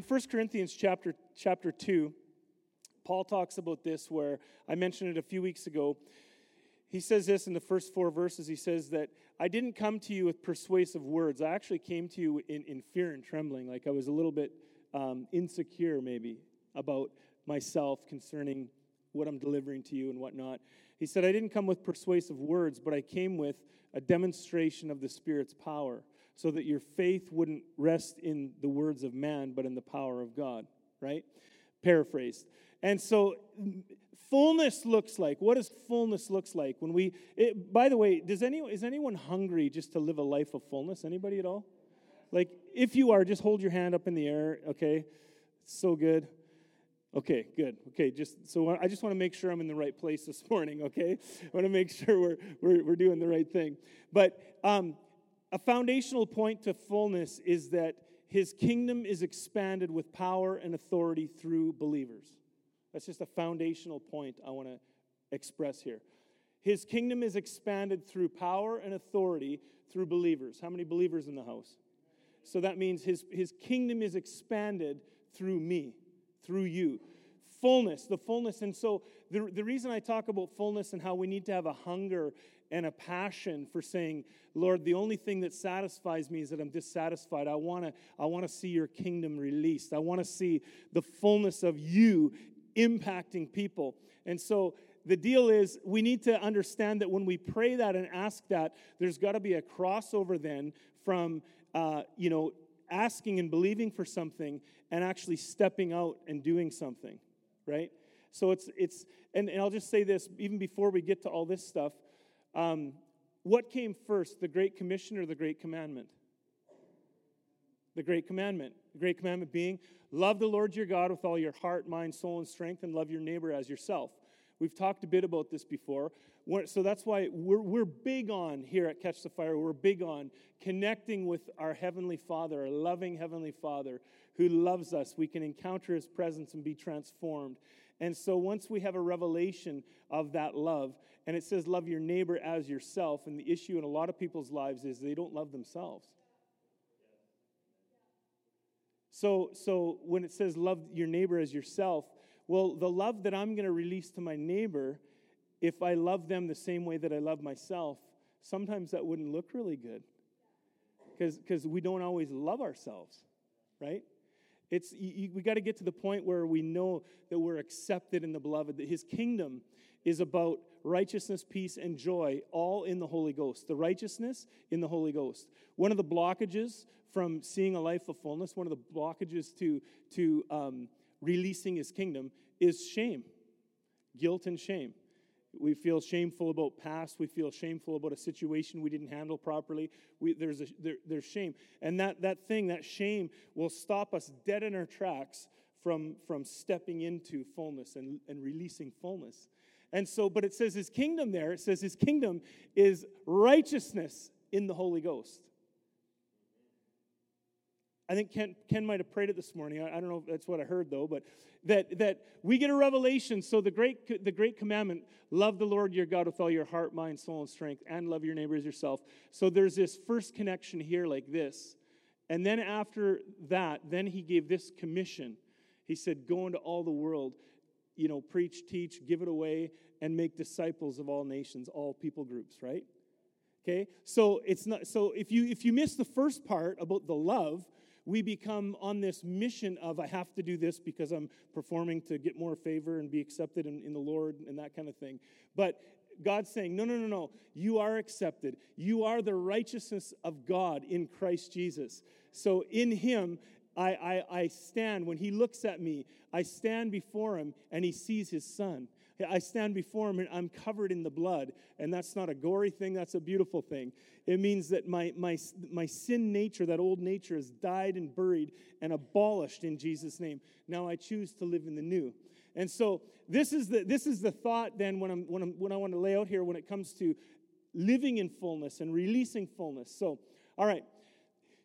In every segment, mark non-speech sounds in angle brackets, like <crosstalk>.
in 1 Corinthians chapter, chapter 2, Paul talks about this where I mentioned it a few weeks ago. He says this in the first four verses. He says that I didn't come to you with persuasive words. I actually came to you in, in fear and trembling, like I was a little bit um, insecure, maybe, about myself concerning what I'm delivering to you and whatnot. He said, I didn't come with persuasive words, but I came with a demonstration of the Spirit's power, so that your faith wouldn't rest in the words of man, but in the power of God, right? Paraphrased. And so fullness looks like what does fullness looks like when we it, by the way does anyone is anyone hungry just to live a life of fullness? Anybody at all? Like if you are just hold your hand up in the air okay? So good. Okay good. Okay just so i just want to make sure i'm in the right place this <laughs> morning okay? I want to make sure we're, we're, we're doing the right thing. But um, a foundational point to fullness is that his kingdom is expanded with power and authority through believers that's just a foundational point I want to express here. His kingdom is expanded through power and authority through believers. How many believers in the house? So that means his, his kingdom is expanded through me, through you. Fullness, the fullness. And so the, the reason I talk about fullness and how we need to have a hunger and a passion for saying, Lord, the only thing that satisfies me is that I'm dissatisfied. I want to I want to see your kingdom released. I want to see the fullness of you impacting people. And so the deal is we need to understand that when we pray that and ask that, there's got to be a crossover then from, uh, you know, asking and believing for something and actually stepping out and doing something, right? So it's, it's and, and I'll just say this, even before we get to all this stuff, um, what came first, the Great Commission or the Great Commandment? The Great Commandment. The Great Commandment being, love the Lord your God with all your heart, mind, soul, and strength, and love your neighbor as yourself. We've talked a bit about this before. So that's why we're, we're big on here at Catch the Fire, we're big on connecting with our Heavenly Father, our loving Heavenly Father who loves us. We can encounter His presence and be transformed. And so once we have a revelation of that love, and it says, love your neighbor as yourself, and the issue in a lot of people's lives is they don't love themselves. So, so when it says love your neighbor as yourself, well, the love that I'm going to release to my neighbor, if I love them the same way that I love myself, sometimes that wouldn't look really good. Because we don't always love ourselves, right? It's, you, we got to get to the point where we know that we're accepted in the beloved, that his kingdom is about righteousness, peace, and joy, all in the Holy Ghost. The righteousness in the Holy Ghost. One of the blockages from seeing a life of fullness, one of the blockages to, to um, releasing his kingdom is shame, guilt, and shame. We feel shameful about past. We feel shameful about a situation we didn't handle properly. We, there's, a, there, there's shame. And that, that thing, that shame, will stop us dead in our tracks from, from stepping into fullness and, and releasing fullness. And so, but it says his kingdom there, it says his kingdom is righteousness in the Holy Ghost. I think Ken, Ken might have prayed it this morning. I, I, don't know if that's what I heard, though, but that, that we get a revelation. So, the great, the great commandment love the Lord your God with all your heart, mind, soul, and strength, and love your neighbor as yourself. So, there's this first connection here, like this. And then, after that, then he gave this commission. He said, Go into all the world, you know, preach, teach, give it away, and make disciples of all nations, all people groups, right? Okay? So, it's not, so if you, if you miss the first part about the love, we become on this mission of I have to do this because I'm performing to get more favor and be accepted in, in the Lord and that kind of thing. But God's saying, no, no, no, no. You are accepted. You are the righteousness of God in Christ Jesus. So in Him, I, I, I stand. When He looks at me, I stand before Him and He sees His Son. I stand before him and I'm covered in the blood. And that's not a gory thing, that's a beautiful thing. It means that my, my, my sin nature, that old nature, has died and buried and abolished in Jesus' name. Now I choose to live in the new. And so this is the, this is the thought then when, I'm, when, I'm, when I want to lay out here when it comes to living in fullness and releasing fullness. So, all right.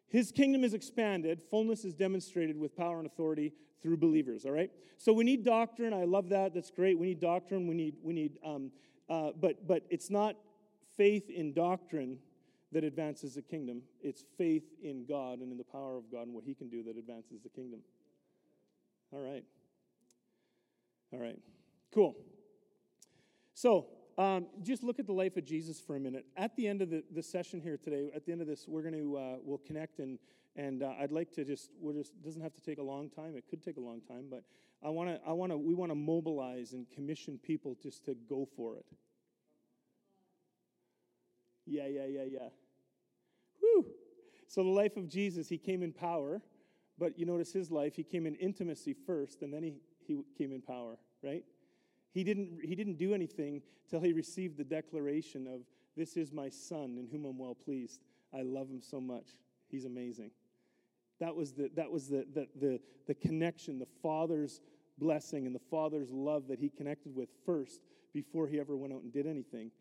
His kingdom is expanded, fullness is demonstrated with power and authority through believers, all right? So we need doctrine. I love that. That's great. We need doctrine. We need, we need um, uh, but, but it's not faith in doctrine that advances the kingdom. It's faith in God and in the power of God and what He can do that advances the kingdom. All right. All right. Cool. So, um, just look at the life of Jesus for a minute. At the end of the, the session here today, at the end of this, we're going to uh, we'll connect and and uh, I'd like to just we're just doesn't have to take a long time. It could take a long time, but I want to I want to we want to mobilize and commission people just to go for it. Yeah, yeah, yeah, yeah. Whew. So the life of Jesus, he came in power, but you notice his life, he came in intimacy first, and then he, he came in power, right? He didn't, he didn't do anything till he received the declaration of, This is my son in whom I'm well pleased. I love him so much. He's amazing. That was the, that was the, the, the, the connection, the Father's blessing and the Father's love that he connected with first before he ever went out and did anything.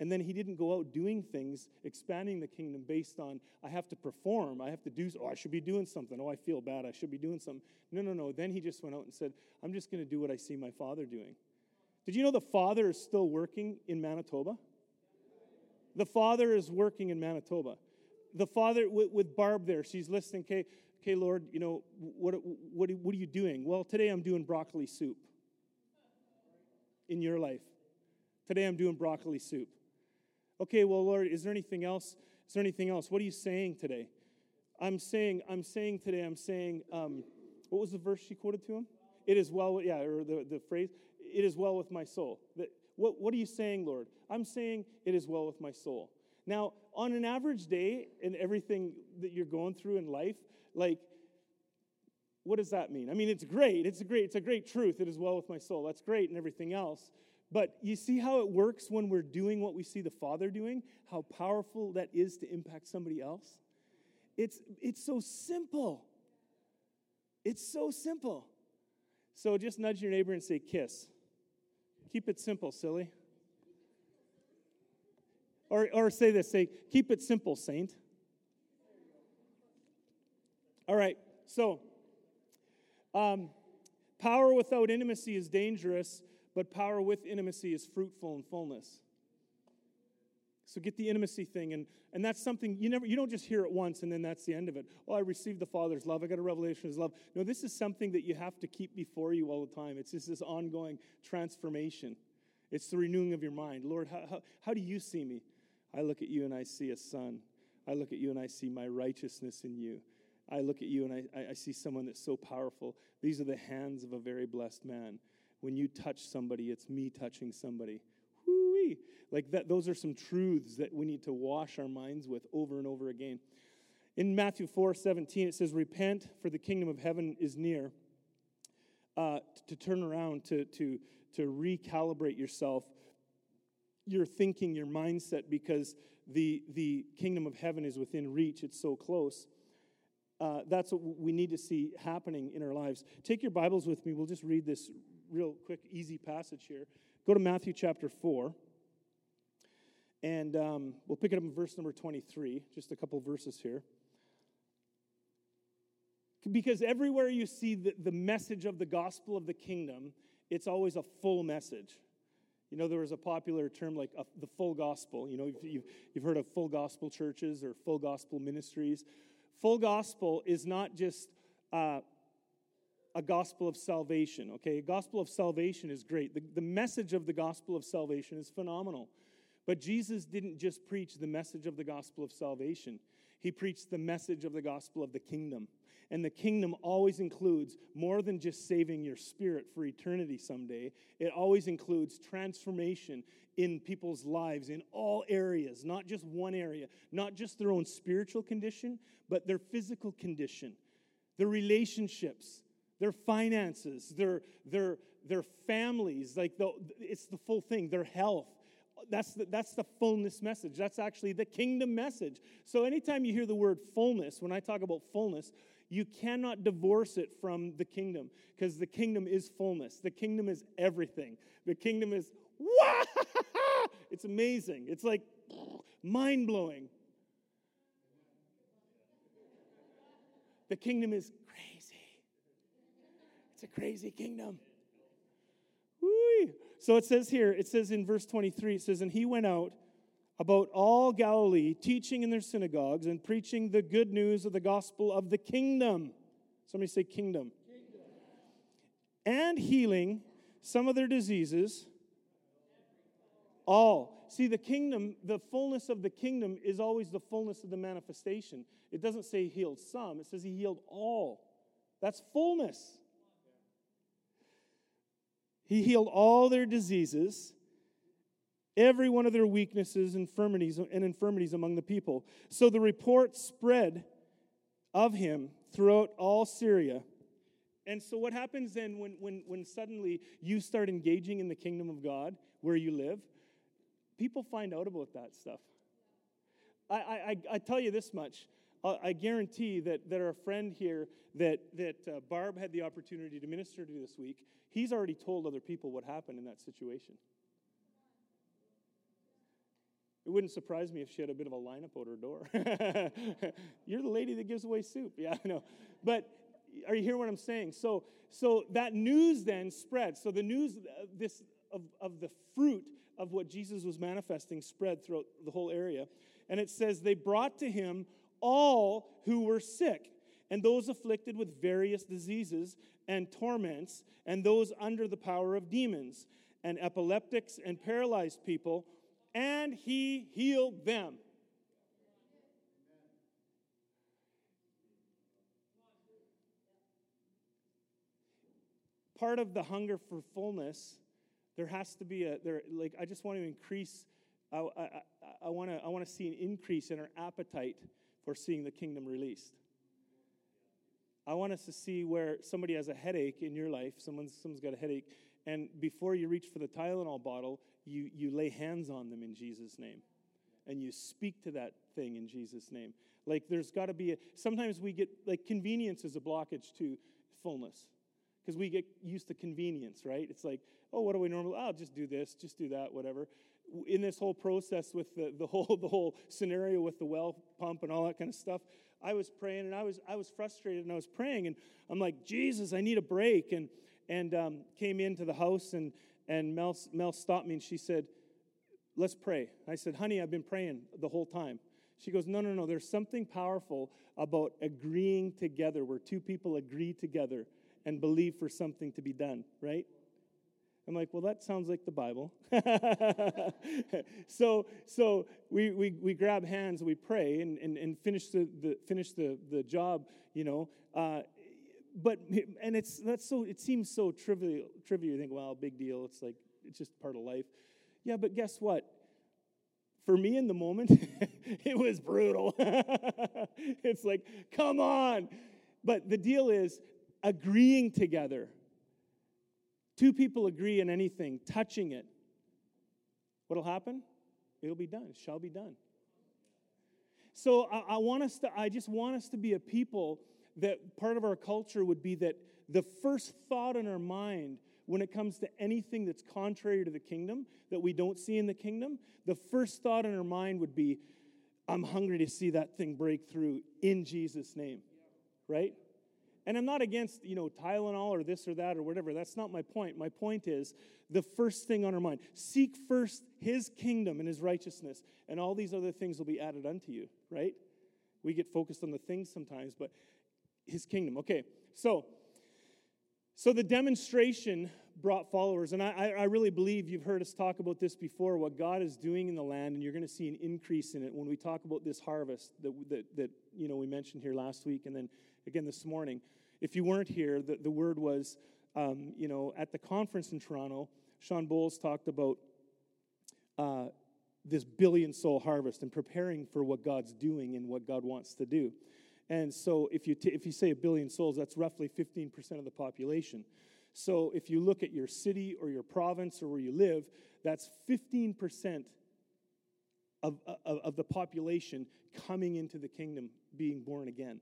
And then he didn't go out doing things, expanding the kingdom based on, I have to perform, I have to do, oh, I should be doing something, oh, I feel bad, I should be doing something. No, no, no. Then he just went out and said, I'm just going to do what I see my father doing. Did you know the father is still working in Manitoba? The father is working in Manitoba. The father, with, with Barb there, she's listening, okay, okay, Lord, you know, what, what, what are you doing? Well, today I'm doing broccoli soup in your life. Today I'm doing broccoli soup. Okay, well, Lord, is there anything else? Is there anything else? What are you saying today? I'm saying, I'm saying today, I'm saying, um, what was the verse she quoted to him? It is well, yeah, or the, the phrase, it is well with my soul. What, what are you saying, Lord? I'm saying it is well with my soul. Now, on an average day and everything that you're going through in life, like, what does that mean? I mean, it's great. It's a great, it's a great truth. It is well with my soul. That's great and everything else. But you see how it works when we're doing what we see the Father doing? How powerful that is to impact somebody else? It's, it's so simple. It's so simple. So just nudge your neighbor and say, kiss. Keep it simple, silly. Or, or say this say, keep it simple, saint. All right, so um, power without intimacy is dangerous but power with intimacy is fruitful and fullness. So get the intimacy thing, and, and that's something you never you don't just hear it once and then that's the end of it. Oh, I received the Father's love, I got a revelation of his love. No, this is something that you have to keep before you all the time. It's just this ongoing transformation. It's the renewing of your mind. Lord, how, how, how do you see me? I look at you and I see a son. I look at you and I see my righteousness in you. I look at you and I, I see someone that's so powerful. These are the hands of a very blessed man when you touch somebody, it's me touching somebody. Whoo-wee. Like that, those are some truths that we need to wash our minds with over and over again. In Matthew 4 17, it says, Repent, for the kingdom of heaven is near. Uh, to turn around, to, to, to recalibrate yourself, your thinking, your mindset, because the, the kingdom of heaven is within reach. It's so close. Uh, that's what we need to see happening in our lives. Take your Bibles with me. We'll just read this real quick, easy passage here. Go to Matthew chapter 4. And um, we'll pick it up in verse number 23, just a couple verses here. Because everywhere you see the, the message of the gospel of the kingdom, it's always a full message. You know, there was a popular term like a, the full gospel. You know, you've, you've, you've heard of full gospel churches or full gospel ministries. Full gospel is not just uh, a gospel of salvation, okay? A gospel of salvation is great. The, the message of the gospel of salvation is phenomenal. But Jesus didn't just preach the message of the gospel of salvation, he preached the message of the gospel of the kingdom. And the kingdom always includes more than just saving your spirit for eternity someday. It always includes transformation in people's lives in all areas, not just one area, not just their own spiritual condition, but their physical condition, their relationships, their finances, their, their, their families, like the, it's the full thing, their health. That's the, that's the fullness message. That's actually the kingdom message. So, anytime you hear the word fullness, when I talk about fullness, you cannot divorce it from the kingdom because the kingdom is fullness. The kingdom is everything. The kingdom is, wow! <laughs> It's amazing. It's like mind blowing. The kingdom is crazy. it's a crazy kingdom. Whee. So it says here, it says in verse 23, it says, And he went out about all Galilee, teaching in their synagogues and preaching the good news of the gospel of the kingdom. Somebody say kingdom. kingdom. and healing some of their diseases. All. See, the kingdom, the fullness of the kingdom is always the fullness of the manifestation. It doesn't say he healed some, it says he healed all. That's fullness. He healed all their diseases, every one of their weaknesses, infirmities, and infirmities among the people. So the report spread of him throughout all Syria. And so, what happens then when, when, when suddenly you start engaging in the kingdom of God where you live? People find out about that stuff. I, I, I tell you this much. I guarantee that, that our friend here that, that uh, Barb had the opportunity to minister to this week, he's already told other people what happened in that situation. It wouldn't surprise me if she had a bit of a lineup at her door. <laughs> You're the lady that gives away soup. Yeah, I know. But are you hearing what I'm saying? So, so that news then spread. So the news, uh, this of, of the fruit of what Jesus was manifesting spread throughout the whole area. And it says, they brought to him all who were sick, and those afflicted with various diseases and torments, and those under the power of demons, and epileptics and paralyzed people, and he healed them. Part of the hunger for fullness, there has to be a there. Like I just want to increase. I, I, I want to I want to see an increase in our appetite for seeing the kingdom released. I want us to see where somebody has a headache in your life, someone's, someone's got a headache, and before you reach for the Tylenol bottle, you, you lay hands on them in Jesus' name. And you speak to that thing in Jesus' name. Like there's got to be a, sometimes we get, like convenience is a blockage to fullness. Because we get used to convenience, right? It's like, oh, what do we normally, I'll oh, just do this, just do that, whatever in this whole process with the, the <laughs> whole the whole scenario with the well pump and all that kind of stuff i was praying and i was i was frustrated and i was praying and i'm like jesus i need a break. And and um, came into the house and and mel mel stopped me and she said let's pray. I said honey i've been praying the whole time. She goes no no no there's something powerful about agreeing together where two people agree together and believe for something to be done right I'm like, well, that sounds like the Bible. <laughs> so so we, we, we grab hands, we pray, and, and, and finish, the, the, finish the, the job, you know. Uh, but, and it's, that's so, it seems so trivial, trivial. You think, well, big deal. It's like, it's just part of life. Yeah, but guess what? For me in the moment, <laughs> it was brutal. <laughs> it's like, come on. But the deal is agreeing together Two people agree on anything, touching it. What'll happen? It'll be done. It shall be done. So I, I, want us to, I just want us to be a people that part of our culture would be that the first thought in our mind when it comes to anything that's contrary to the kingdom, that we don't see in the kingdom, the first thought in our mind would be, I'm hungry to see that thing break through in Jesus' name. Right? And I'm not against, you know, Tylenol or this or that or whatever. That's not my point. My point is the first thing on our mind. Seek first his kingdom and his righteousness, and all these other things will be added unto you, right? We get focused on the things sometimes, but his kingdom. Okay, so so the demonstration brought followers, and I, I really believe you've heard us talk about this before, what God is doing in the land, and you're going to see an increase in it when we talk about this harvest that, that, that you know we mentioned here last week, and then again this morning. If you weren't here, the, the word was, um, you know, at the conference in Toronto, Shawn Bolz talked about uh, this billion soul harvest and preparing for what God's doing and what God wants to do. And so if you, t- if you say a billion souls, that's roughly 15% of the population. So if you look at your city or your province or where you live, that's 15% of, of, of the population coming into the kingdom, being born again.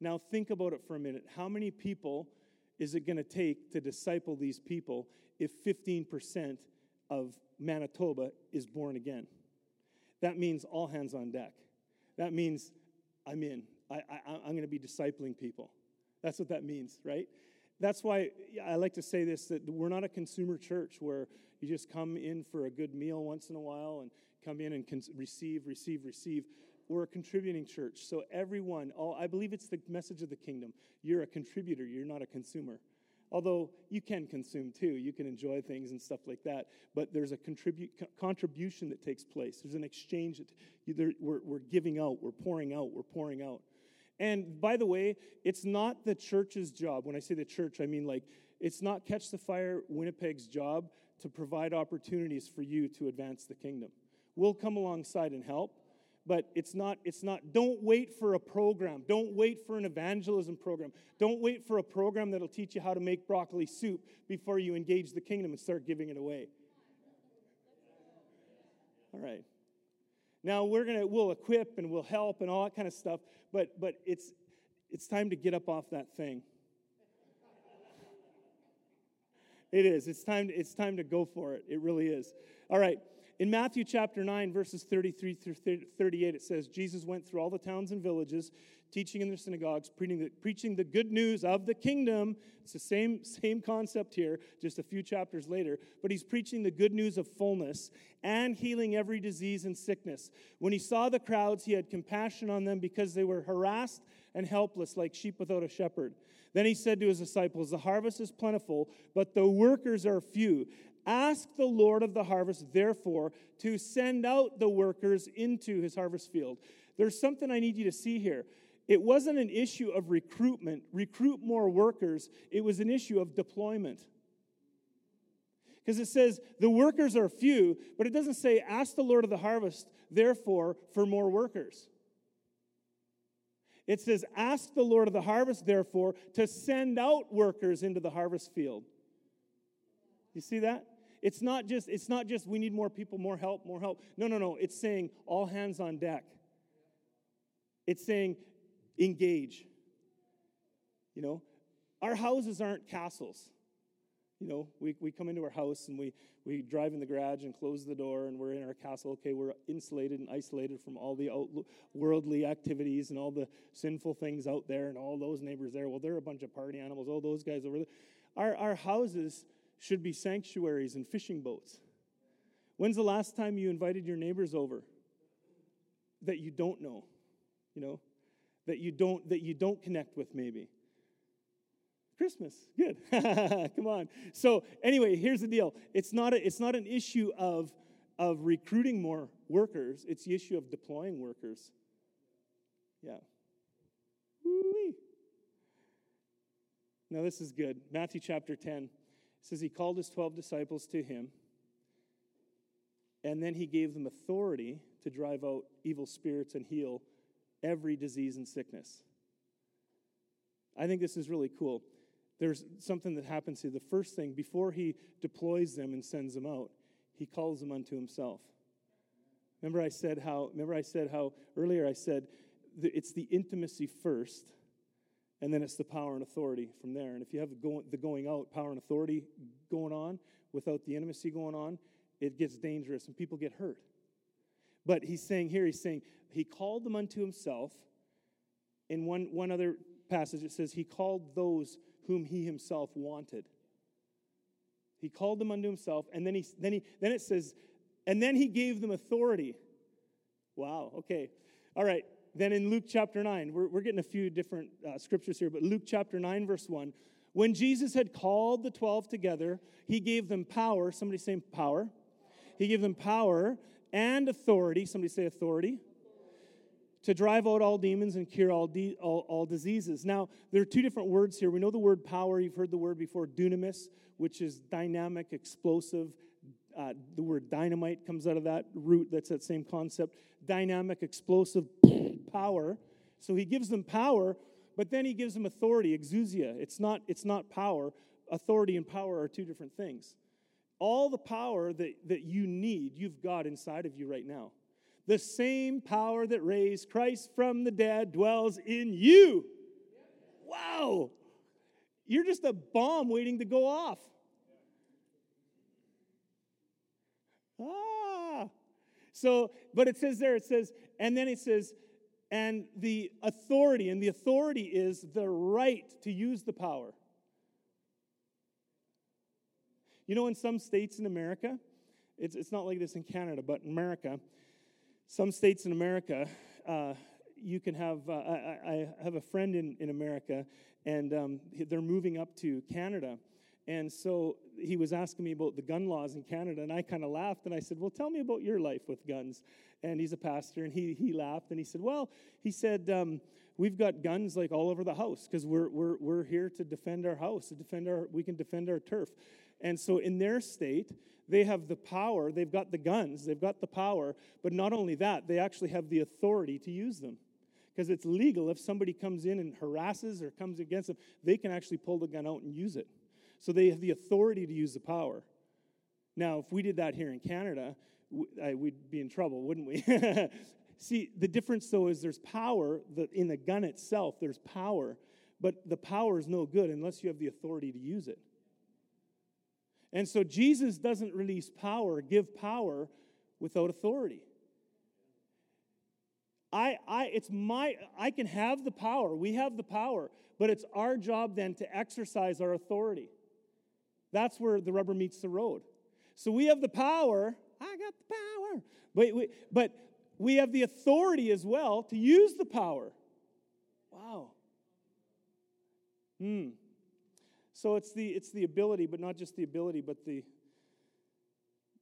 Now, think about it for a minute. How many people is it going to take to disciple these people if 15% of Manitoba is born again? That means all hands on deck. That means I'm in. I, I, I'm going to be discipling people. That's what that means, right? That's why I like to say this that we're not a consumer church where you just come in for a good meal once in a while and come in and receive, receive, receive we're a contributing church. So everyone, all I believe it's the message of the kingdom. You're a contributor, you're not a consumer. Although you can consume too, you can enjoy things and stuff like that. But there's a contribute, contribution that takes place. There's an exchange that either we're, we're giving out, we're pouring out, we're pouring out. And by the way, it's not the church's job. When I say the church, I mean like it's not Catch the Fire Winnipeg's job to provide opportunities for you to advance the kingdom. We'll come alongside and help, but it's not it's not don't wait for a program. Don't wait for an evangelism program. Don't wait for a program that'll teach you how to make broccoli soup before you engage the kingdom and start giving it away. All right. Now we're gonna we'll equip and we'll help and all that kind of stuff, but but it's it's time to get up off that thing. It is. It's time, it's time to go for it. It really is. All right. In Matthew chapter 9, verses 33 through 38, it says, Jesus went through all the towns and villages, teaching in their synagogues, preaching the, preaching the good news of the kingdom. It's the same, same concept here, just a few chapters later. But he's preaching the good news of fullness and healing every disease and sickness. When he saw the crowds, he had compassion on them because they were harassed and helpless, like sheep without a shepherd. Then he said to his disciples, The harvest is plentiful, but the workers are few. Ask the Lord of the harvest, therefore, to send out the workers into his harvest field. There's something I need you to see here. It wasn't an issue of recruitment, recruit more workers, it was an issue of deployment. Because it says the workers are few, but it doesn't say, ask the Lord of the harvest, therefore, for more workers. It says, Ask the Lord of the harvest, therefore, to send out workers into the harvest field. You see that? It's not just, it's not just we need more people, more help, more help. No, no, no. It's saying all hands on deck. It's saying engage. You know, our houses aren't castles. You know, we, we come into our house and we, we drive in the garage and close the door and we're in our castle. Okay, we're insulated and isolated from all the worldly activities and all the sinful things out there and all those neighbors there. Well, they're a bunch of party animals. All those guys over there. Our, our houses should be sanctuaries and fishing boats. When's the last time you invited your neighbors over that you don't know? You know, that you don't that you don't connect with maybe Christmas. Good. <laughs> Come on. So anyway, here's the deal. It's not a, it's not an issue of of recruiting more workers. It's the issue of deploying workers. Yeah. Now this is good. Matthew chapter 10 says he called his 12 disciples to him and then he gave them authority to drive out evil spirits and heal every disease and sickness. I think this is really cool there's something that happens here. The first thing, before he deploys them and sends them out, he calls them unto himself. Remember I said how, remember I said how, earlier I said it's the intimacy first, and then it's the power and authority from there. And if you have the going, out, power and authority going on without the intimacy going on, it gets dangerous and people get hurt. But he's saying here, he's saying, he called them unto himself. In one, one other passage, it says, he called those whom he himself wanted. He called them unto himself, and then, he, then, he, then it says, and then he gave them authority. Wow, okay. All right, then in Luke chapter 9, we're, we're getting a few different uh, scriptures here, but Luke chapter 9, verse 1. When Jesus had called the 12 together, he gave them power. Somebody say power. He gave them power and authority. Somebody say authority to drive out all demons and cure all, de- all, all, diseases. Now, there are two different words here. We know the word power. You've heard the word before, dunamis, which is dynamic, explosive. Uh, the word dynamite comes out of that root. That's that same concept. Dynamic, explosive power. So he gives them power, but then he gives them authority, exousia. It's not, it's not power. Authority and power are two different things. All the power that, that you need, you've got inside of you right now. The same power that raised Christ from the dead dwells in you. Wow. You're just a bomb waiting to go off. Ah. So, but it says there, it says, and then it says, and the authority, and the authority is the right to use the power. You know, in some states in America, it's, it's not like this in Canada, but in America, some states in America, uh, you can have, uh, I, I, have a friend in, in America, and um, they're moving up to Canada. And so he was asking me about the gun laws in Canada, and I kind of laughed and I said, Well, tell me about your life with guns. And he's a pastor, and he, he laughed and he said, Well, he said, um, We've got guns like all over the house because we're, we're, we're here to defend our house, to defend our, we can defend our turf. And so in their state, they have the power, they've got the guns, they've got the power, but not only that, they actually have the authority to use them. Because it's legal if somebody comes in and harasses or comes against them, they can actually pull the gun out and use it. So they have the authority to use the power. Now, if we did that here in Canada, we'd be in trouble, wouldn't we? <laughs> See, the difference though is there's power in the gun itself, there's power, but the power is no good unless you have the authority to use it. And so Jesus doesn't release power, give power without authority. I, I, it's my, I can have the power. We have the power, but it's our job then to exercise our authority. That's where the rubber meets the road. So we have the power. I got the power. But we, but we have the authority as well to use the power. Wow. Hmm. So it's the it's the ability, but not just the ability, but the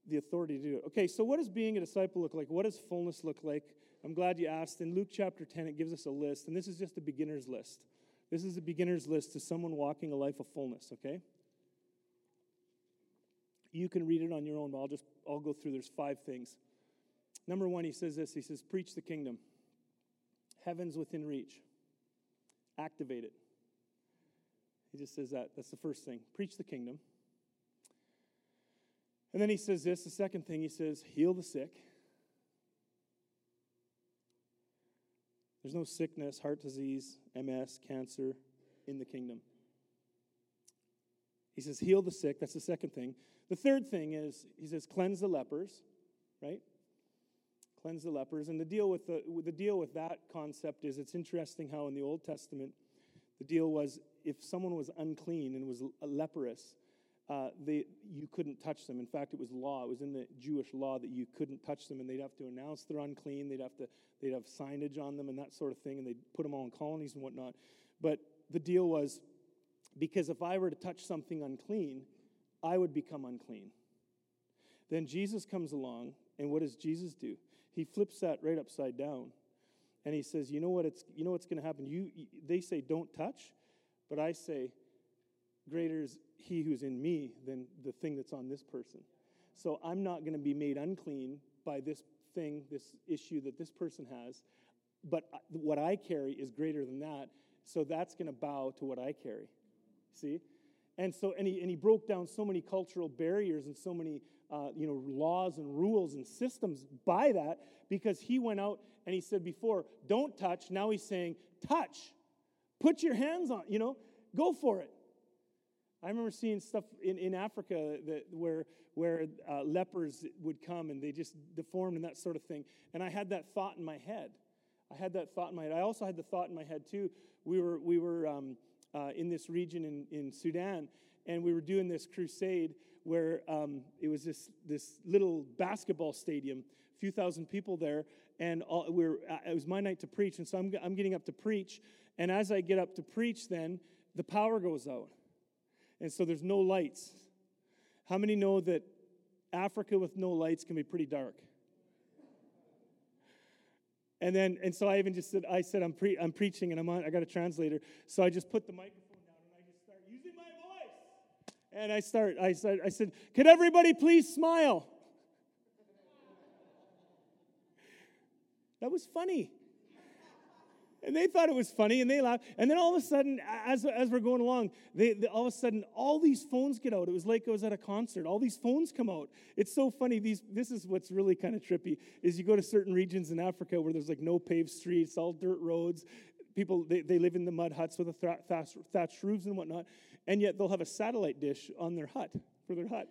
the authority to do it. Okay, so what does being a disciple look like? What does fullness look like? I'm glad you asked. In Luke chapter 10, it gives us a list, and this is just a beginner's list. This is a beginner's list to someone walking a life of fullness, okay? You can read it on your own, but I'll just I'll go through. There's five things. Number one, he says this. He says, "Preach the kingdom. Heaven's within reach. Activate it." He just says that. That's the first thing. Preach the kingdom. And then he says this. The second thing, he says, "Heal the sick." There's no sickness, heart disease, MS, cancer in the kingdom. He says, heal the sick. That's the second thing. The third thing is, he says, cleanse the lepers, right? Cleanse the lepers. And the deal with, the, the deal with that concept is it's interesting how in the Old Testament, the deal was if someone was unclean and was leprous, uh, they, you couldn't touch them. In fact, it was law. It was in the Jewish law that you couldn't touch them, and they'd have to announce they're unclean. They'd have to they'd have signage on them and that sort of thing, and they'd put them all in colonies and whatnot. But the deal was because if I were to touch something unclean, I would become unclean. Then Jesus comes along, and what does Jesus do? He flips that right upside down. And he says, You know what it's you know what's gonna happen? You they say don't touch, but I say, greater is he who's in me than the thing that's on this person. So I'm not gonna be made unclean by this thing, this issue that this person has, but what I carry is greater than that. So that's gonna bow to what I carry. See? And so, and he, and he broke down so many cultural barriers and so many, uh, you know, laws and rules and systems by that because he went out and he said before, don't touch. Now he's saying, touch. Put your hands on, you know, go for it. I remember seeing stuff in, in Africa that, where, where uh, lepers would come and they just deformed and that sort of thing. And I had that thought in my head. I had that thought in my head. I also had the thought in my head, too. We were, we were um, uh, in this region in, in Sudan, and we were doing this crusade where um, it was this, this little basketball stadium, a few thousand people there, and all, we were, uh, it was my night to preach, and so I'm, I'm getting up to preach, and as I get up to preach, then the power goes out, and so there's no lights. How many know that Africa with no lights can be pretty dark? And then, and so I even just said, I said, I'm, pre- I'm preaching and I'm on, I got a translator. So I just put the microphone down and I just start using my voice. And I start, I said, I said, could everybody please smile? That was funny. And they thought it was funny and they laughed. And then all of a sudden, as, as we're going along, they, they, all of a sudden, all these phones get out. It was like I was at a concert. All these phones come out. It's so funny. These, this is what's really kind of trippy, is you go to certain regions in Africa where there's like no paved streets, all dirt roads. People, they, they live in the mud huts with the thatched, thatched roofs and whatnot. And yet they'll have a satellite dish on their hut, for their hut.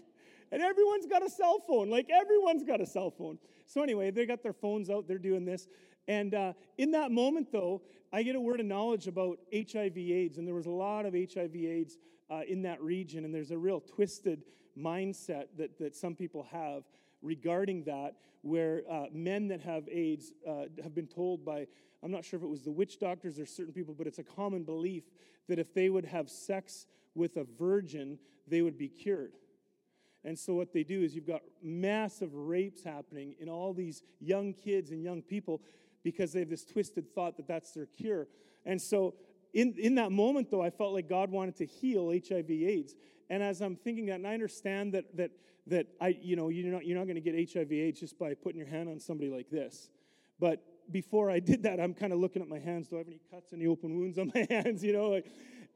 And everyone's got a cell phone. Like everyone's got a cell phone. So anyway, they got their phones out. They're doing this. And uh, in that moment, though, I get a word of knowledge about HIV/AIDS, and there was a lot of HIV/AIDS uh, in that region, and there's a real twisted mindset that, that some people have regarding that, where uh, men that have AIDS uh, have been told by, I'm not sure if it was the witch doctors or certain people, but it's a common belief that if they would have sex with a virgin, they would be cured. And so, what they do is you've got massive rapes happening in all these young kids and young people because they have this twisted thought that that's their cure. And so, in, in that moment, though, I felt like God wanted to heal HIV/AIDS. And as I'm thinking that, and I understand that that that I, you know, you're not you're not going to get HIV/AIDS just by putting your hand on somebody like this. But before I did that, I'm kind of looking at my hands. Do I have any cuts, any open wounds on my <laughs> hands? You know,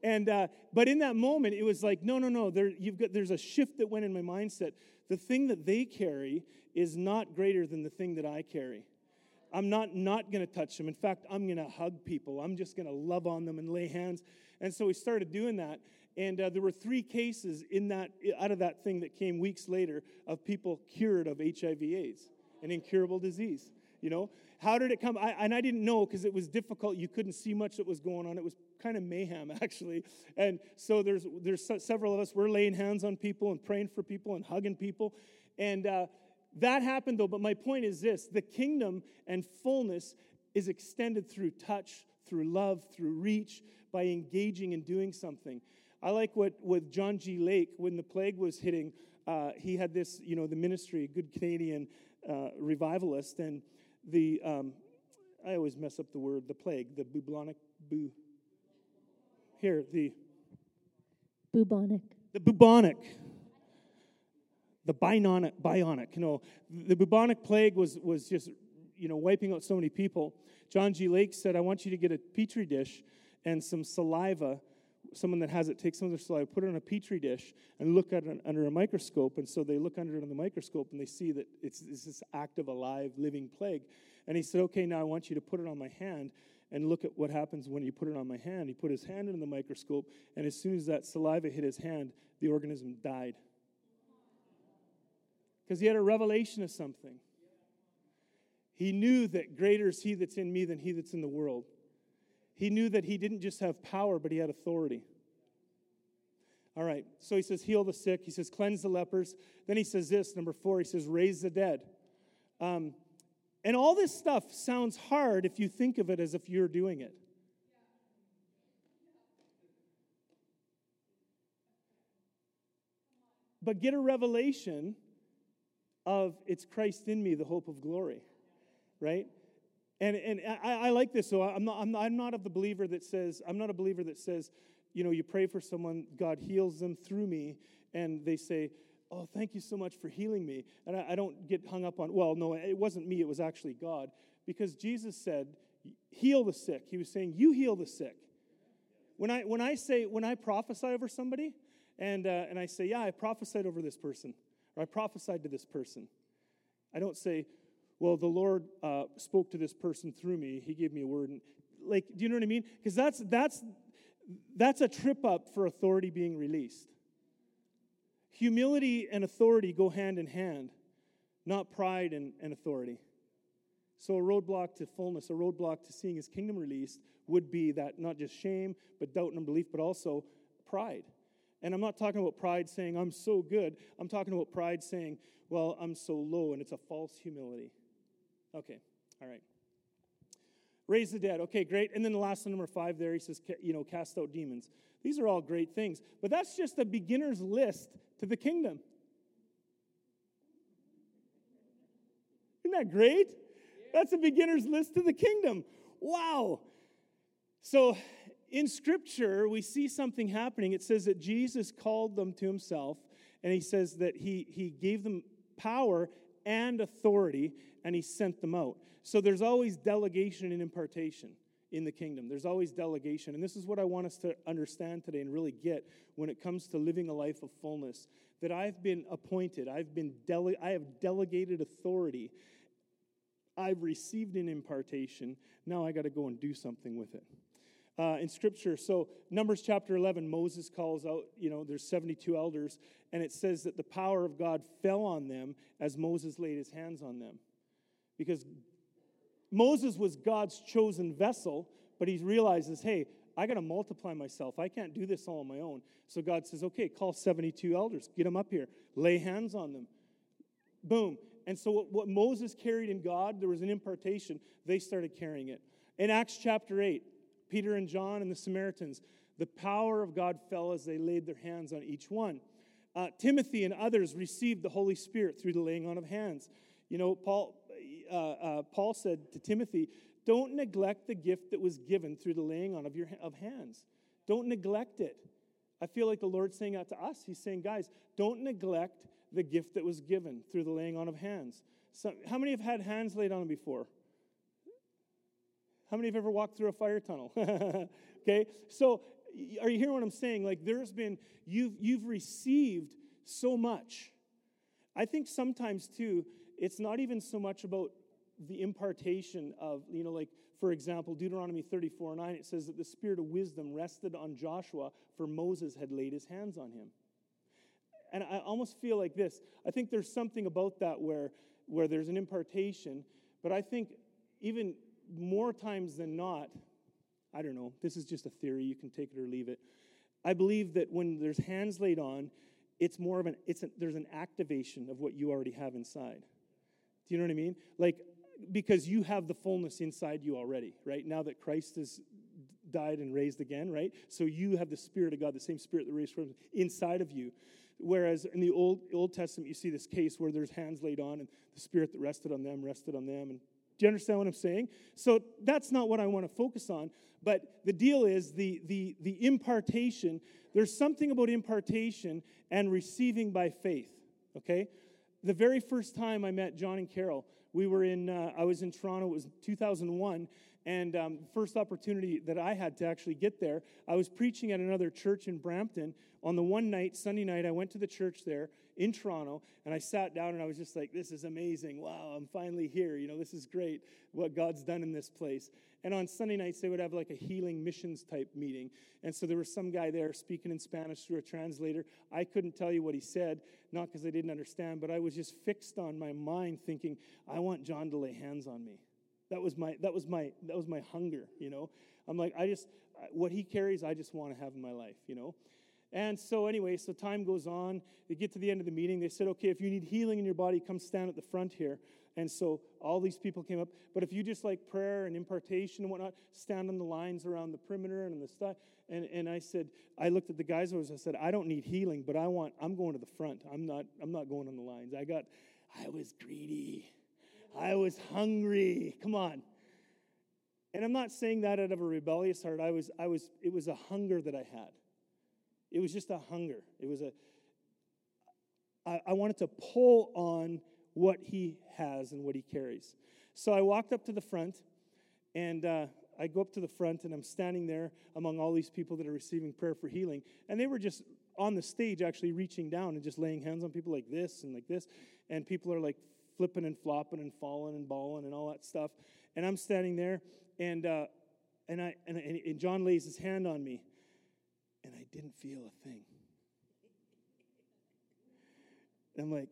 and uh, but in that moment, it was like, no, no, no. There, you've got there's a shift that went in my mindset. The thing that they carry is not greater than the thing that I carry. I'm not not going to touch them. In fact, I'm going to hug people. I'm just going to love on them and lay hands. And so we started doing that. And uh, there were three cases in that out of that thing that came weeks later of people cured of HIV/AIDS, an incurable disease. You know, how did it come? I, and I didn't know because it was difficult. You couldn't see much that was going on. It was kind of mayhem, <laughs> actually. And so there's, there's several of us, we're laying hands on people and praying for people and hugging people. And uh, that happened, though. But my point is this the kingdom and fullness is extended through touch, through love, through reach, by engaging and doing something. I like what with John G. Lake, when the plague was hitting, uh, he had this, you know, the ministry, good Canadian uh, revivalist, and the, um, I always mess up the word, the plague, the bubonic, bu, here, the bubonic. The bubonic. The bionic, bionic. You know, the bubonic plague was, was just, you know, wiping out so many people. John G. Lake said, I want you to get a petri dish and some saliva someone that has it take some of their saliva, put it on a petri dish, and look at it under a microscope. And so they look under it on the microscope and they see that it's, it's this active, alive, living plague. And he said, Okay, now I want you to put it on my hand and look at what happens when you put it on my hand. He put his hand in the microscope, and as soon as that saliva hit his hand, the organism died. Because he had a revelation of something. He knew that greater is he that's in me than he that's in the world. He knew that he didn't just have power, but he had authority. All right, so he says, heal the sick. He says, cleanse the lepers. Then he says this, number four, he says, raise the dead. Um, and all this stuff sounds hard if you think of it as if you're doing it. But get a revelation of it's Christ in me, the hope of glory, right? And, and I, I like this. So I'm not, I'm, not, I'm not of the believer that says, I'm not a believer that says, you know, you pray for someone, God heals them through me, and they say, oh, thank you so much for healing me. And I, I don't get hung up on, well, no, it wasn't me, it was actually God. Because Jesus said, heal the sick. He was saying, you heal the sick. When I, when I say, when I prophesy over somebody, and, uh, and I say, yeah, I prophesied over this person, or I prophesied to this person, I don't say, well, the Lord uh, spoke to this person through me. He gave me a word. And, like, do you know what I mean? Because that's, that's, that's a trip up for authority being released. Humility and authority go hand in hand, not pride and, and authority. So, a roadblock to fullness, a roadblock to seeing his kingdom released would be that not just shame, but doubt and unbelief, but also pride. And I'm not talking about pride saying, I'm so good. I'm talking about pride saying, well, I'm so low, and it's a false humility. Okay, all right. Raise the dead. Okay, great. And then the last one, number five, there, he says, you know, cast out demons. These are all great things, but that's just a beginner's list to the kingdom. Isn't that great? That's a beginner's list to the kingdom. Wow. So in Scripture, we see something happening. It says that Jesus called them to himself, and he says that he, he gave them power and authority, and he sent them out. So there's always delegation and impartation in the kingdom. There's always delegation. And this is what I want us to understand today and really get when it comes to living a life of fullness. That I've been appointed, I've been dele- I have delegated authority. I've received an impartation. Now I got to go and do something with it uh, in Scripture. So, Numbers chapter 11, Moses calls out, you know, there's 72 elders, and it says that the power of God fell on them as Moses laid his hands on them. Because Moses was God's chosen vessel, but he realizes, hey, I got to multiply myself. I can't do this all on my own. So God says, okay, call 72 elders, get them up here, lay hands on them. Boom. And so, what, what Moses carried in God, there was an impartation. They started carrying it. In Acts chapter 8, Peter and John and the Samaritans, the power of God fell as they laid their hands on each one. Uh, Timothy and others received the Holy Spirit through the laying on of hands. You know, Paul, uh, uh, Paul said to Timothy, Don't neglect the gift that was given through the laying on of, your, of hands. Don't neglect it. I feel like the Lord's saying that to us. He's saying, guys, don't neglect the gift that was given through the laying on of hands. So, how many have had hands laid on before? How many have ever walked through a fire tunnel? <laughs> okay, so are you hearing what I'm saying? Like there's been, you've, you've received so much. I think sometimes too, it's not even so much about the impartation of, you know, like, for example, Deuteronomy 34 9, it says that the spirit of wisdom rested on Joshua, for Moses had laid his hands on him. And I almost feel like this. I think there's something about that where, where there's an impartation, but I think even more times than not, I don't know, this is just a theory, you can take it or leave it. I believe that when there's hands laid on, it's more of an, it's a, there's an activation of what you already have inside. Do you know what I mean? Like, because you have the fullness inside you already, right? Now that Christ has died and raised again, right? So you have the Spirit of God, the same Spirit that raised from inside of you. Whereas in the Old, Old Testament, you see this case where there's hands laid on and the Spirit that rested on them rested on them. And do you understand what I'm saying? So that's not what I want to focus on. But the deal is the, the, the impartation. There's something about impartation and receiving by faith, okay? The very first time I met John and Carol, we were in, uh, I was in Toronto, it was 2001, and um, first opportunity that I had to actually get there, I was preaching at another church in Brampton. On the one night, Sunday night, I went to the church there in Toronto, and I sat down and I was just like, this is amazing. Wow, I'm finally here. You know, this is great what God's done in this place. And on Sunday nights, they would have like a healing missions type meeting. And so there was some guy there speaking in Spanish through a translator. I couldn't tell you what he said, not because I didn't understand, but I was just fixed on my mind thinking, I want John to lay hands on me. That was my that was my that was my hunger, you know. I'm like I just what he carries I just want to have in my life, you know. And so anyway, so time goes on. They get to the end of the meeting. They said, "Okay, if you need healing in your body, come stand at the front here." And so all these people came up. But if you just like prayer and impartation and whatnot, stand on the lines around the perimeter and the stuff. And, and I said, I looked at the guys. I said, I don't need healing, but I want. I'm going to the front. I'm not. I'm not going on the lines. I got. I was greedy. I was hungry. Come on. And I'm not saying that out of a rebellious heart. I was, I was, it was a hunger that I had. It was just a hunger. It was a, I, I wanted to pull on what he has and what he carries. So I walked up to the front, and uh, I go up to the front, and I'm standing there among all these people that are receiving prayer for healing. And they were just on the stage, actually reaching down and just laying hands on people like this and like this. And people are like flipping and flopping and falling and balling and all that stuff. And I'm standing there, and uh, and I and, and John lays his hand on me, and I didn't feel a thing. And I'm like.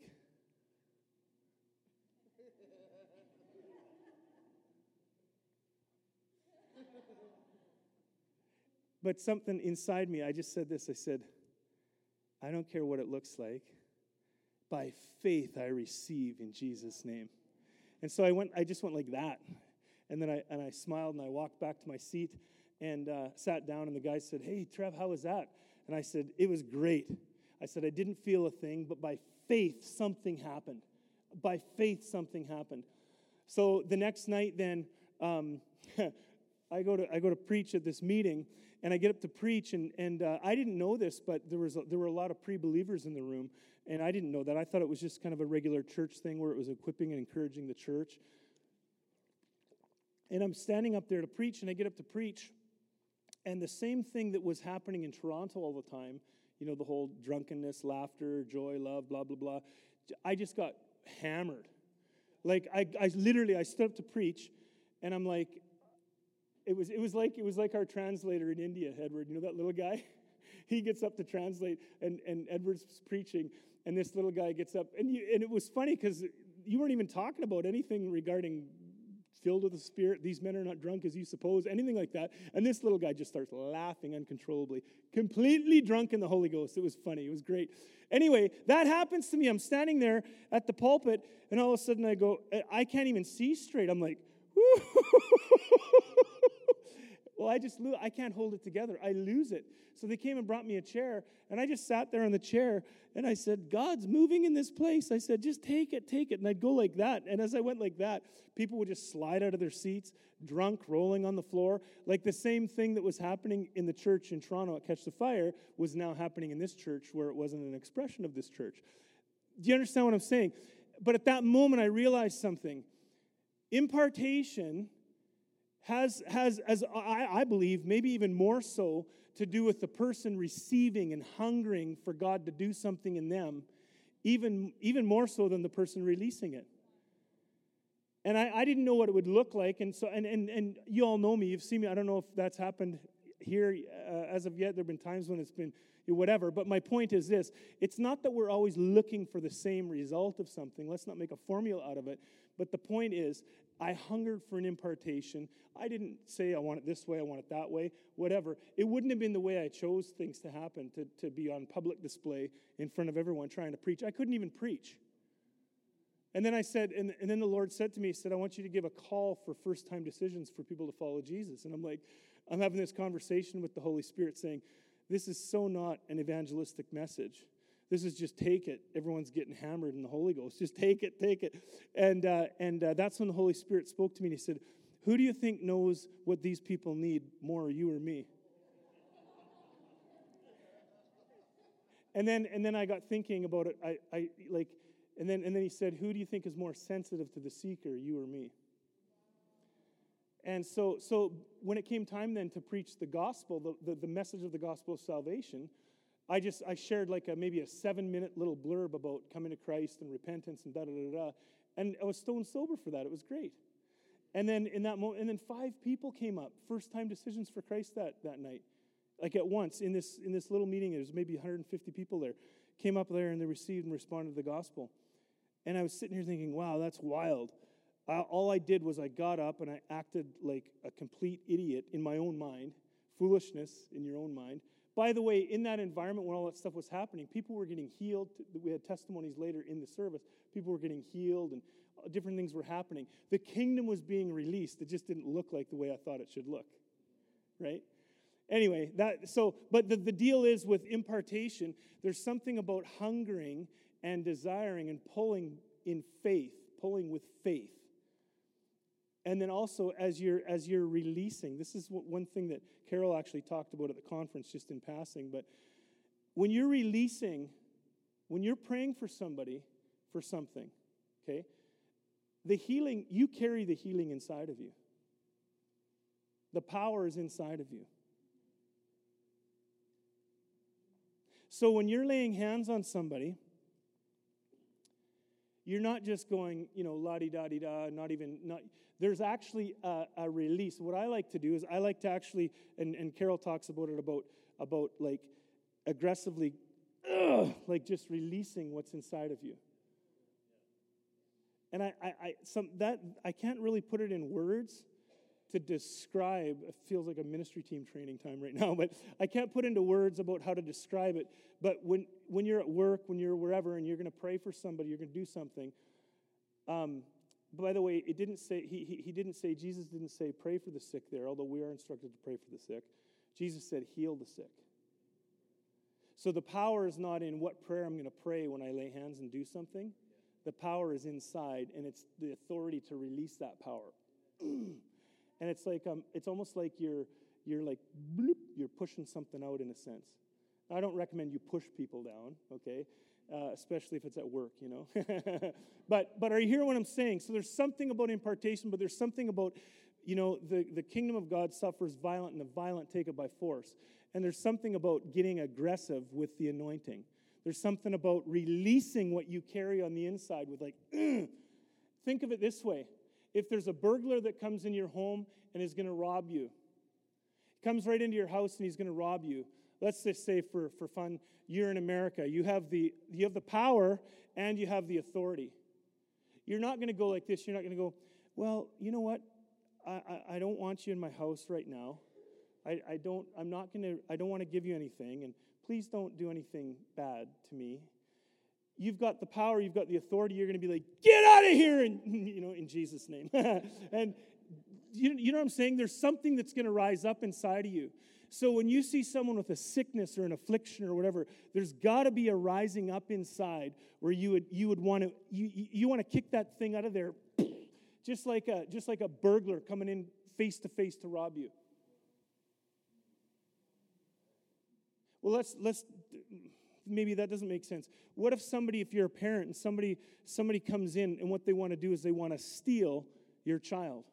But something inside me, I just said this. I said, I don't care what it looks like by faith I receive in Jesus' name. And so I went, I just went like that. And then I, and I smiled and I walked back to my seat and uh, sat down. And the guy said, Hey, Trev, how was that? And I said, It was great. I said, I didn't feel a thing, but by faith, something happened. By faith, something happened. So the next night, then, um, <laughs> I, go to, I go to preach at this meeting, and I get up to preach, and, and uh, I didn't know this, but there, was a, there were a lot of pre believers in the room. And I didn't know that. I thought it was just kind of a regular church thing where it was equipping and encouraging the church. And I'm standing up there to preach, and I get up to preach. And the same thing that was happening in Toronto all the time, you know, the whole drunkenness, laughter, joy, love, blah, blah, blah. I just got hammered. Like I, I literally I stood up to preach, and I'm like, it was it was like it was like our translator in India, Edward. You know that little guy? <laughs> he gets up to translate, and, and Edward's preaching, and this little guy gets up. And, you, and it was funny because you weren't even talking about anything regarding filled with the Spirit. These men are not drunk as you suppose, anything like that. And this little guy just starts laughing uncontrollably, completely drunk in the Holy Ghost. It was funny. It was great. Anyway, that happens to me. I'm standing there at the pulpit, and all of a sudden I go, I can't even see straight. I'm like, <laughs> well, I just lose, I can't hold it together. I lose it. So they came and brought me a chair, and I just sat there on the chair, and I said, God's moving in this place. I said, just take it, take it. And I'd go like that. And as I went like that, people would just slide out of their seats, drunk, rolling on the floor. Like the same thing that was happening in the church in Toronto at Catch the Fire was now happening in this church where it wasn't an expression of this church. Do you understand what I'm saying? But at that moment, I realized something. Impartation has, has as I, I believe, maybe even more so, to do with the person receiving and hungering for God to do something in them, even, even more so than the person releasing it. And I, I didn't know what it would look like. And so, and, and, and you all know me, you've seen me. I don't know if that's happened here uh, as of yet. There have been times when it's been whatever. But my point is this it's not that we're always looking for the same result of something. Let's not make a formula out of it. But the point is, I hungered for an impartation. I didn't say I want it this way, I want it that way, whatever. It wouldn't have been the way I chose things to happen, to, to be on public display in front of everyone trying to preach. I couldn't even preach. And then I said, and, and then the Lord said to me, He said, I want you to give a call for first time decisions for people to follow Jesus. And I'm like, I'm having this conversation with the Holy Spirit saying, This is so not an evangelistic message. This is just take it. Everyone's getting hammered in the Holy Ghost. Just take it, take it. And, uh, and uh, that's when the Holy Spirit spoke to me and he said, Who do you think knows what these people need more, you or me? and then, and then I got thinking about it. I, I like, and then, and then he said, Who do you think is more sensitive to the seeker, you or me? And so, so when it came time then to preach the gospel, the, the, the message of the gospel of salvation, I just I shared like a, maybe a seven minute little blurb about coming to Christ and repentance and da da da da, and I was stone sober for that. It was great. And then in that moment, and then five people came up, first time decisions for Christ that that night, like at once in this in this little meeting. There's maybe 150 people there, came up there and they received and responded to the gospel. And I was sitting here thinking, wow, that's wild. I, all I did was I got up and I acted like a complete idiot in my own mind, foolishness in your own mind by the way, in that environment when all that stuff was happening, people were getting healed. We had testimonies later in the service. People were getting healed and uh, different things were happening. The kingdom was being released. It just didn't look like the way I thought it should look. Right? Anyway, that so but the, the deal is with impartation, there's something about hungering and desiring and pulling in faith, pulling with faith and then also as you're as you're releasing this is one thing that carol actually talked about at the conference just in passing but when you're releasing when you're praying for somebody for something okay the healing you carry the healing inside of you. The power is inside of you. So when you're laying hands on somebody you're not just going, you know, la di da di da, not even, not, there's actually a, a, release. What I like to do is I like to actually, and, and Carol talks about it about, about like aggressively, ugh, like just releasing what's inside of you. And I, I, I, some, that, I can't really put it in words, to describe it feels like a ministry team training time right now <laughs> but i can't put into words about how to describe it. But when when you're at work when you're wherever and you're going to pray for somebody you're going to do something um, by the way it didn't say he, he, he didn't say jesus didn't say pray for the sick there although we are instructed to pray for the sick. Jesus said heal the sick. So the power is not in what prayer i'm going to pray when i lay hands and do something. The power is inside and it's the authority to release that power <clears throat> and it's like um, it's almost like you're you're like bloop, you're pushing something out in a sense. I don't recommend you push people down, okay, uh, especially if it's at work, you know. <laughs> but but are you hearing what I'm saying? So there's something about impartation, but there's something about you know the the kingdom of God suffers violent, and the violent take it by force. And there's something about getting aggressive with the anointing. There's something about releasing what you carry on the inside with like. <clears throat> Think of it this way if there's a burglar that comes in your home and is going to rob you, comes right into your house and he's going to rob you. Let's just say for, for fun, you're in America. You have, the, you have the power and you have the authority. You're not going to go like this. You're not going to go, well, you know what? I, I, I don't want you in my house right now. I, I don't, I'm not going to, I don't want to give you anything, and please don't do anything bad to me. You've got the power, you've got the authority, you're going to be like, get out of here, and, <laughs> you know, in Jesus' name. <laughs> and you, you know what I'm saying? There's something that's going to rise up inside of you. So when you see someone with a sickness or an affliction or whatever, there's got to be a rising up inside where you would you would want to you, you want to kick that thing out of there, <clears throat> just like a just like a burglar coming in face to face to rob you. Well, let's let's maybe that doesn't make sense. What if somebody, if you're a parent and somebody somebody comes in and what they want to do is they want to steal your child?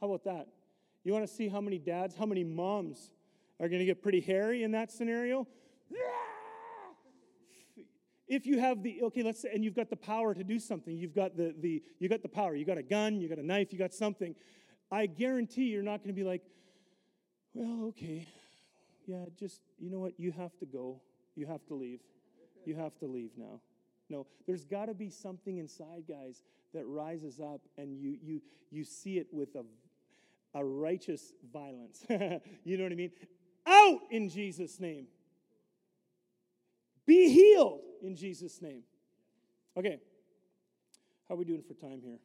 How about that? You want to see how many dads, how many moms are going to get pretty hairy in that scenario? If you have the okay, let's say, and you've got the power to do something, you've got the the you got the power, you got a gun, you got a knife, you got something. I guarantee you're not going to be like, well, okay, yeah, just you know what, you have to go, you have to leave, you have to leave now. No, there's got to be something inside, guys, that rises up, and you you you see it with a a righteous violence. <laughs> you know what I mean? Out in Jesus' name. Be healed in Jesus' name. Okay. How are we doing for time here?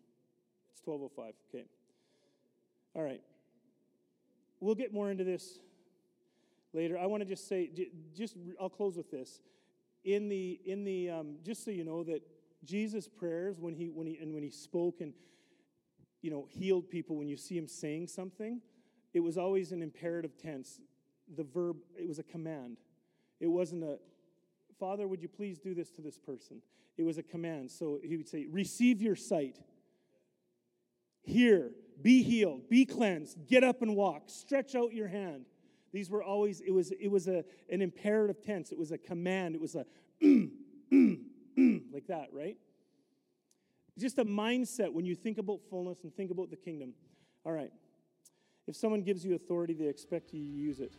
It's 12:05. Okay. All right. We'll get more into this later. I want to just say, just I'll close with this. In the in the um, just so you know that Jesus' prayers when he when he and when he spoke and you know, healed people, when you see him saying something, it was always an imperative tense. The verb, it was a command. It wasn't a, Father, would you please do this to this person? It was a command. So he would say, Receive your sight. Hear, be healed, be cleansed, get up and walk, stretch out your hand. These were always, it was, it was a, an imperative tense. It was a command. It was a, like that, right? just a mindset when you think about fullness and think about the kingdom. All right. If someone gives you authority, they expect you to use it.